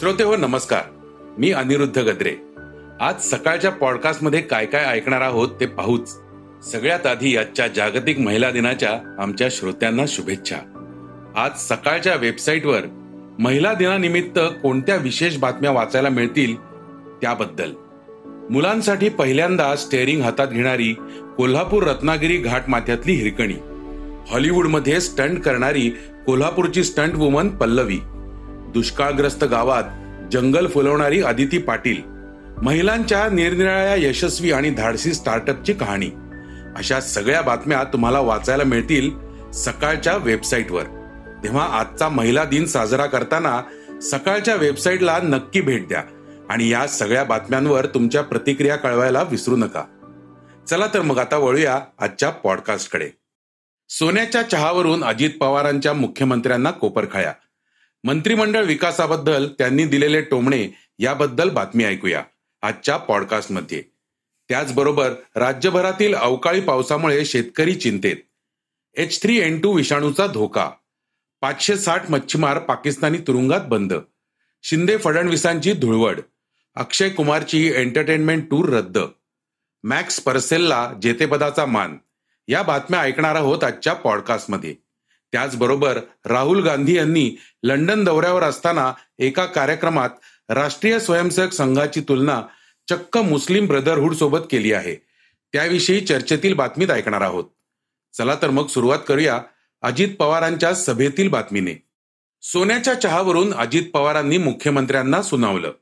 श्रोते हो नमस्कार. मी अनिरुद्ध गद्रे. आज सकाळच्या पॉडकास्टमध्ये काय काय ऐकणार आहोत ते पाहूच. सगळ्यात आधी आजच्या जागतिक महिला दिनाच्या आमच्या श्रोत्यांना शुभेच्छा. आज सकाळच्या वेबसाईटवर महिला दिनानिमित्त कोणत्या विशेष बातम्या वाचायला मिळतील त्याबद्दल. मुलांसाठी पहिल्यांदा स्टेअरिंग हातात घेणारी कोल्हापूर रत्नागिरी घाट माथ्यातली हिरकणी. हॉलिवूडमध्ये स्टंट करणारी कोल्हापूरची स्टंट वुमन पल्लवी. दुष्काळग्रस्त गावात जंगल फुलवणारी आदिती पाटील महिलांच्या निरनिराळ्या यशस्वी आणि धाडसी स्टार्टअपची कहाणी. अशा सगळ्या बातम्या तुम्हाला वाचायला मिळतील सकाळच्या वेबसाईटवर. तेव्हा आजचा महिला दिन साजरा करताना सकाळच्या वेबसाईटला नक्की भेट द्या आणि या सगळ्या बातम्यांवर तुमच्या प्रतिक्रिया कळवायला विसरू नका. चला तर मग आता वळूया आजच्या पॉडकास्टकडे. सोन्याच्या चहावरून अजित पवारांच्या मुख्यमंत्र्यांना कोपरखाया मंत्रिमंडळ विकासाबद्दल त्यांनी दिलेले टोमणे याबद्दल बातमी ऐकूया आजच्या पॉडकास्टमध्ये. त्याचबरोबर राज्यभरातील अवकाळी पावसामुळे शेतकरी चिंतेत. एच थ्री एन टू विषाणूचा धोका. पाचशे साठ मच्छीमार पाकिस्तानी तुरुंगात बंद. शिंदे फडणवीसांची धुळवड. अक्षय कुमारची एंटरटेनमेंट टूर रद्द. मॅक्स परसेलला जेतेपदाचा मान. या बातम्या ऐकणार आहोत आजच्या पॉडकास्टमध्ये. त्याचबरोबर राहुल गांधी यांनी लंडन दौऱ्यावर असताना एका कार्यक्रमात राष्ट्रीय स्वयंसेवक संघाची तुलना चक्क मुस्लिम ब्रदरहुड सोबत केली आहे. त्याविषयी चर्चेतील बातमीत ऐकणार आहोत. चला तर मग सुरुवात करूया अजित पवारांच्या सभेतील बातमीने. सोन्याच्या चहावरून अजित पवारांनी मुख्यमंत्र्यांना सुनावलं.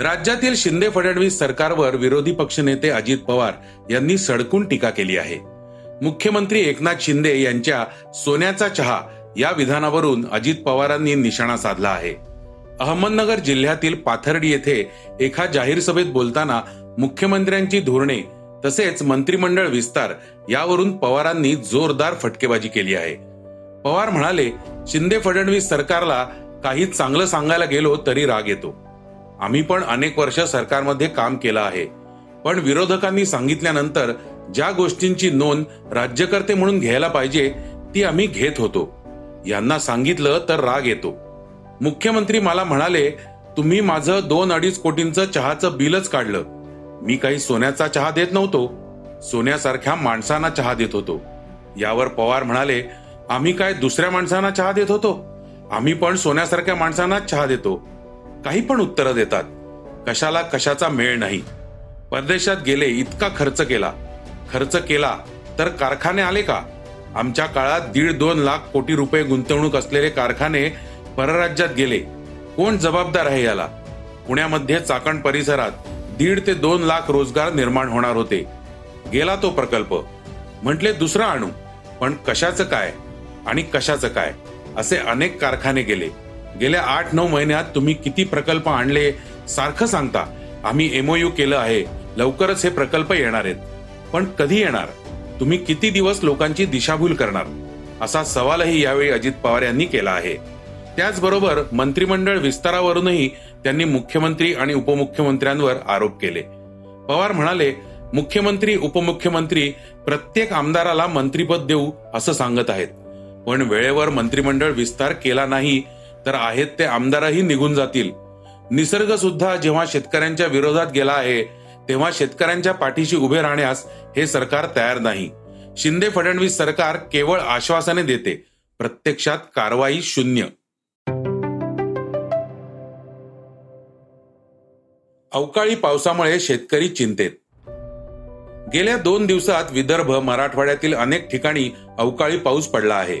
राज्यातील शिंदे फडणवीस सरकारवर विरोधी पक्षनेते अजित पवार यांनी सडकून टीका केली आहे. मुख्यमंत्री एकनाथ शिंदे यांच्या सोन्याचा चहा या विधानावरून अजित पवारांनी निशाणा साधला आहे. अहमदनगर जिल्ह्यातील पाथर्डी येथे एका जाहीर सभेत बोलताना मुख्यमंत्र्यांची धोरणे तसेच मंत्रिमंडळ विस्तार यावरून पवारांनी जोरदार फटकेबाजी केली आहे. पवार म्हणाले शिंदे फडणवीस सरकारला काही चांगलं सांगायला गेलो तरी राग येतो. आम्ही पण अनेक वर्ष सरकारमध्ये काम केलं आहे. पण विरोधकांनी सांगितल्यानंतर ज्या गोष्टींची नोंद राज्यकर्ते म्हणून घ्यायला पाहिजे ती आम्ही घेत होतो. यांना सांगितलं तर राग येतो. मुख्यमंत्री मला म्हणाले तुम्ही माझं दोन अडीच कोटींचं चहाचं बिलच काढलं. मी काही सोन्याचा चहा देत नव्हतो. सोन्यासारख्या माणसांना चहा देत होतो. यावर पवार म्हणाले आम्ही काय दुसऱ्या माणसांना चहा देत होतो? आम्ही पण सोन्यासारख्या माणसांना चहा देतो. काही पण उत्तरं देतात. कशाला कशाचा मेळ नाही. परदेशात गेले इतका खर्च केला. खर्च केला तर कारखाने आले का? आमच्या काळात दीड दोन लाख कोटी रुपये गुंतवणूक असलेले कारखाने परराज्यात गेले. कोण जबाबदार आहे याला? पुण्यामध्ये चाकण परिसरात दीड ते दोन लाख रोजगार निर्माण होणार होते. गेला तो प्रकल्प. म्हटले दुसरा आणू. पण कशाचं काय? आणि कशाचं काय? असे अनेक कारखाने गेले. गेल्या आठ नऊ महिन्यात तुम्ही किती प्रकल्प आणले? सारखं सांगता. आम्ही एमओयू केलं आहे. लवकरच हे प्रकल्प येणार आहेत. पण कधी येणार? तुम्ही किती दिवस लोकांची दिशाभूल करणार? असा सवालही यावेळी अजित पवार यांनी केला आहे. त्याचबरोबर मंत्रिमंडळ विस्तारावरूनही त्यांनी मुख्यमंत्री आणि उपमुख्यमंत्र्यांवर आरोप केले. पवार म्हणाले मुख्यमंत्री उपमुख्यमंत्री प्रत्येक आमदाराला मंत्रीपद देऊ असं सांगत आहेत. पण वेळेवर मंत्रिमंडळ विस्तार केला नाही तर आहेत ते आमदारही निघून जातील. निसर्ग सुद्धा जेव्हा शेतकऱ्यांच्या विरोधात गेला आहे तेव्हा शेतकऱ्यांच्या पाठीशी उभे राहण्यास हे सरकार तयार नाही. शिंदे फडणवीस सरकार केवळ आश्वासने देते. प्रत्यक्षात कारवाई शून्य. अवकाळी पावसामुळे शेतकरी चिंतेत. गेल्या दोन दिवसात विदर्भ मराठवाड्यातील अनेक ठिकाणी अवकाळी पाऊस पडला आहे.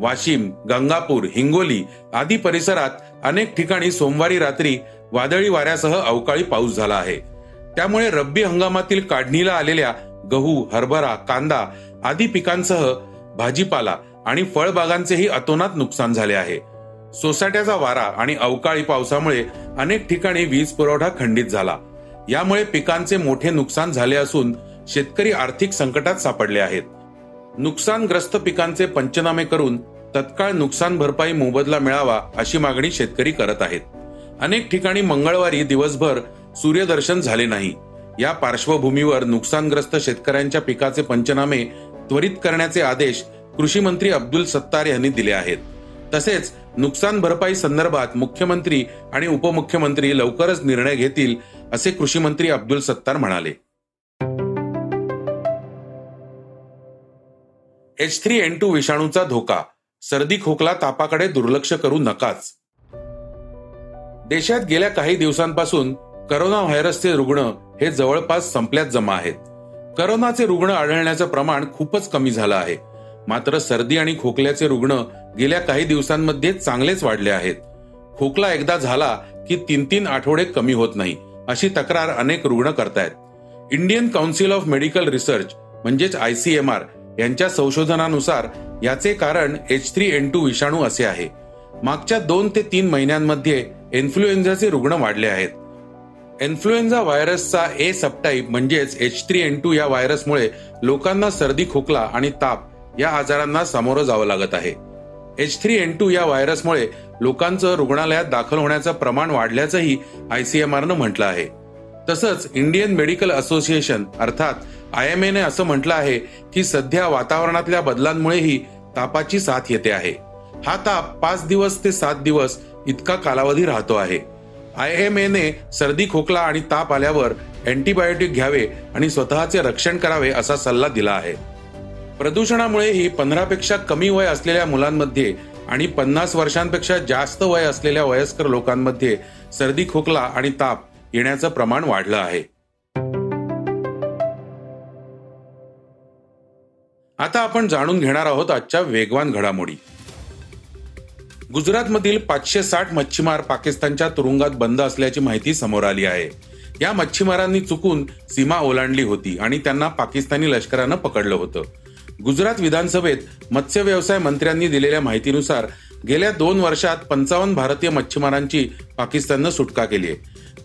वाशिम गंगापूर हिंगोली आदी परिसरात अनेक ठिकाणी सोमवारी रात्री वादळी वाऱ्यासह अवकाळी पाऊस झाला आहे. त्यामुळे रब्बी हंगामातील काढणीला आलेल्या गहू हरभरा कांदा आदी पिकांसह भाजीपाला आणि फळबागांचेही अतोनात नुकसान झाले आहे. सोसाट्याचा वारा आणि अवकाळी पावसामुळे अनेक ठिकाणी वीज पुरवठा खंडित झाला. यामुळे पिकांचे मोठे नुकसान झाले असून शेतकरी आर्थिक संकटात सापडले आहेत. नुकसानग्रस्त पिकांचे पंचनामे करून तत्काळ नुकसान भरपाई मोबदला मिळावा अशी मागणी शेतकरी करत आहेत. अनेक ठिकाणी मंगळवारी दिवसभर सूर्यदर्शन झाले नाही. या पार्श्वभूमीवर नुकसानग्रस्त शेतकऱ्यांच्या पिकाचे पंचनामे त्वरित करण्याचे आदेश कृषी मंत्री अब्दुल सत्तार यांनी दिले आहेत. तसेच नुकसान भरपाई संदर्भात मुख्यमंत्री आणि उपमुख्यमंत्री लवकरच निर्णय घेतील असे कृषी मंत्री अब्दुल सत्तार म्हणाले. एच थ्री एन टू विषाणूचा धोका सर्दी खोकला तापाकडे दुर्लक्ष करू नकाच. देशात गेल्या काही दिवसांपासून करोना व्हायरसचे रुग्ण हे जवळपास संपल्यात जमा आहेत. करोनाचे रुग्ण आढळण्याचं प्रमाण खूपच कमी झालं आहे. मात्र सर्दी आणि खोकल्याचे रुग्ण गेल्या काही दिवसांमध्ये चांगलेच वाढले आहेत. खोकला एकदा झाला की तीन तीन आठवडे कमी होत नाही अशी तक्रार अनेक रुग्ण करतायत. Indian Council of Medical Research म्हणजेच आय सी एम आर यांच्या संशोधनानुसार याचे कारण एच थ्री एन टू विषाणू असे आहे. मागच्या दोन ते तीन महिन्यांमध्ये इन्फ्लुएन्झाचे रुग्ण वाढले आहेत. इन्फ्लुएन्झा व्हायरसचा ए सबटाईप म्हणजेच एच थ्री एन टू या व्हायरसमुळे लोकांना सर्दी खोकला आणि ताप या आजारांना सामोरं जावं लागत आहे. एच थ्री एन टू या व्हायरसमुळे लोकांचं रुग्णालयात दाखल होण्याचं प्रमाण वाढल्याचंही आयसीएमआरनं म्हटलं आहे. तसंच इंडियन मेडिकल असोसिएशन अर्थात आय एम एने असं म्हटलं आहे की सध्या वातावरणातल्या बदलांमुळेही तापाची साथ येते आहे. हा ताप पाच दिवस ते सात दिवस इतका कालावधी राहतो आहे. आय एम एने सर्दी खोकला आणि ताप आल्यावर अँटीबायोटिक घ्यावे आणि स्वतःचे रक्षण करावे असा सल्ला दिला आहे. प्रदूषणामुळेही पंधरापेक्षा कमी वय असलेल्या मुलांमध्ये आणि पन्नास वर्षांपेक्षा जास्त वय असलेल्या वयस्कर लोकांमध्ये सर्दी खोकला आणि ताप येण्याचं प्रमाण वाढलं आहे. आता आपण जाणून घेणार आहोत आजच्या वेगवान घडामोडी. गुजरातमधील पाचशे साठ मच्छीमार पाकिस्तानच्या तुरुंगात बंद असल्याची माहिती समोर आली आहे. या मच्छीमारांनी चुकून सीमा ओलांडली होती आणि त्यांना पाकिस्तानी लष्करानं पकडलं होतं. गुजरात विधानसभेत मत्स्य व्यवसाय मंत्र्यांनी दिलेल्या माहितीनुसार गेल्या दोन वर्षात पंचावन्न भारतीय मच्छीमारांची पाकिस्ताननं सुटका केली आहे.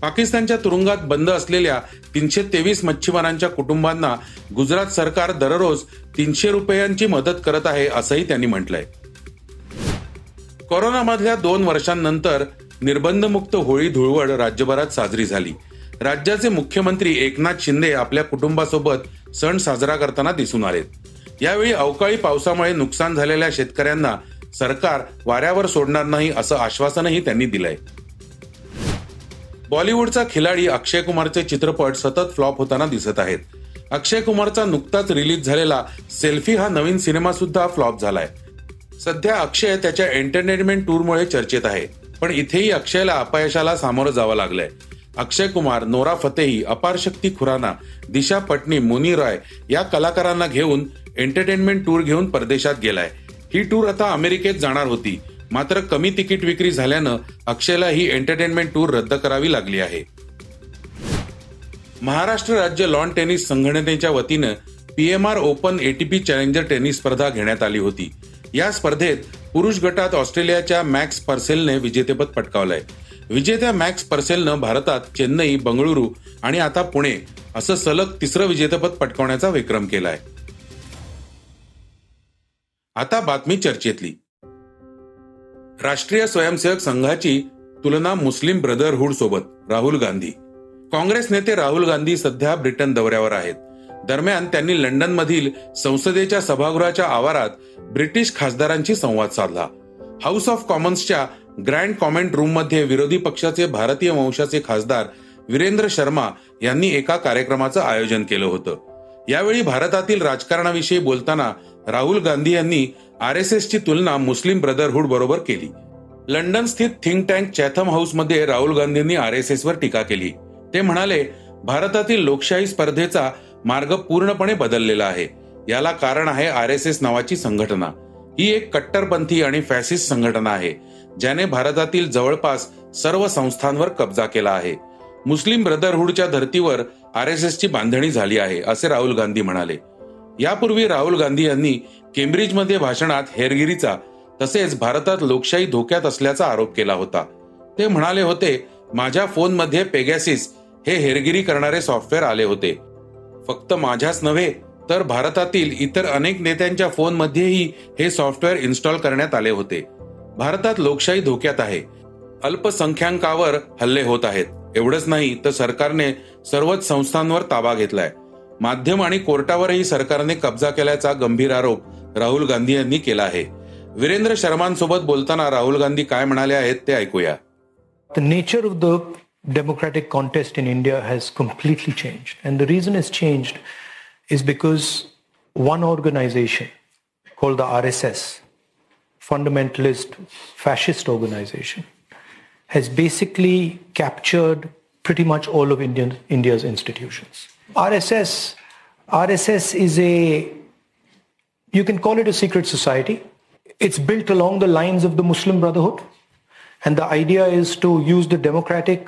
पाकिस्तानच्या तुरुंगात बंद असलेल्या तीनशे तेवीस मच्छीमारांच्या कुटुंबांना गुजरात सरकार दररोज तीनशे रुपयांची मदत करत आहे असंही त्यांनी म्हटलंय. कोरोनामधल्या दोन वर्षांनंतर निर्बंधमुक्त होळी धुळवड राज्यभरात साजरी झाली. राज्याचे मुख्यमंत्री एकनाथ शिंदे आपल्या कुटुंबासोबत सण साजरा करताना दिसून आलेत. यावेळी अवकाळी पावसामुळे नुकसान झालेल्या शेतकऱ्यांना सरकार वाऱ्यावर सोडणार नाही असं आश्वासनही त्यांनी दिलंय. बॉलिवूडचा खिलाडी अक्षय कुमारचे चित्रपट सतत फ्लॉप होताना दिसत आहेत. अक्षय कुमारचा नुकताच रिलीज झालेला सेल्फी हा नवीन सिनेमा सुद्धा फ्लॉप झालाय. सध्या अक्षय त्याच्या एंटरटेनमेंट टूरमुळे चर्चेत आहे. पण इथेही अक्षयला अपयशाला सामोरं जावं लागलंय. अक्षय कुमार नोरा फतेही अपारशक्ती खुराना दिशा पटनी मुनी रॉय या कलाकारांना घेऊन एंटरटेनमेंट टूर घेऊन परदेशात गेलाय. ही टूर आता अमेरिकेत जाणार होती. मात्र कमी तिकीट विक्री झाल्यानं अक्षयला ही एंटरटेनमेंट टूर रद्द करावी लागली आहे. महाराष्ट्र राज्य लॉन टेनिस संघटनेच्या वतीनं PMR open ATP challenger tennis स्पर्धा घेण्यात आली होती. या स्पर्धेत पुरुष गटात ऑस्ट्रेलियाच्या मॅक्स पर्सेलने विजेतेपद पटकावलंय. विजेत्या मॅक्स पर्सेलनं भारतात चेन्नई बंगळुरू आणि आता पुणे असं सलग तिसरं विजेतेपद पटकावण्याचा विक्रम केलाय. आता बातमी चर्चेतली. राष्ट्रीय स्वयंसेवक संघाची तुलना मुस्लिम ब्रदरहूड सोबत राहुल गांधी. काँग्रेस नेते राहुल गांधी सध्या ब्रिटन दौऱ्यावर आहेत. दरम्यान त्यांनी लंडन मधील संसदेच्या सभागृहाच्या आवारात ब्रिटिश खासदारांशी संवाद साधला. हाऊस ऑफ कॉमन्सच्या ग्रँड कॉमेंट रूममध्ये विरोधी पक्षाचे भारतीय वंशाचे खासदार वीरेंद्र शर्मा यांनी एका कार्यक्रमाचं आयोजन केलं होतं. यावेळी भारतातील राजकारणाविषयी बोलताना राहुल गांधी यांनी आर एस एसची तुलना मुस्लिम ब्रदरहुड बरोबर केली. लंडन स्थित थिंक टँक चॅथम हाऊसमध्ये राहुल गांधींनी आर एस एस वर टीका केली. ते म्हणाले भारतातील लोकशाही स्पर्धेचा मार्ग पूर्णपणे बदललेला आहे. याला कारण आहे आर एस एस नावाची संघटना. ही एक कट्टरपंथी आणि फॅसिस्ट संघटना आहे ज्याने भारतातील जवळपास सर्व संस्थांवर कब्जा केला आहे. मुस्लिम ब्रदरहूडच्या धर्तीवर आर एस एसची बांधणी झाली आहे असे राहुल गांधी म्हणाले. यापूर्वी राहुल गांधी यांनी केम्ब्रिजमध्ये भाषणात हेरगिरीचा तसेच भारतात लोकशाही धोक्यात असल्याचा आरोप केला होता. ते म्हणाले होते माझ्या फोनमध्ये पेगॅसिस हे हेरगिरी करणारे सॉफ्टवेअर आले होते. फक्त माझ्याच नव्हे तर भारतातील इतर अनेक नेत्यांच्या फोनमध्येही हे सॉफ्टवेअर इन्स्टॉल करण्यात आले होते. भारतात लोकशाही धोक्यात आहे. अल्पसंख्याकावर हल्ले होत आहेत. एवढंच नाही तर सरकारने सर्वच संस्थांवर ताबा घेतलाय. माध्यम आणि कोर्टावरही सरकारने कब्जा केल्याचा गंभीर आरोप राहुल गांधी यांनी केला आहे. वीरेंद्र शर्मांसोबत बोलताना राहुल गांधी काय म्हणाले आहेत ते ऐकूया. Nature of the democratic contest in India has completely changed. And the reason it's changed is because one organization called the RSS, fundamentalist fascist organization, has basically captured pretty much all of Indian, India's institutions. RSS, RSS is a, you can call it a secret society. It's built along the lines of the Muslim Brotherhood. And the idea is to use the democratic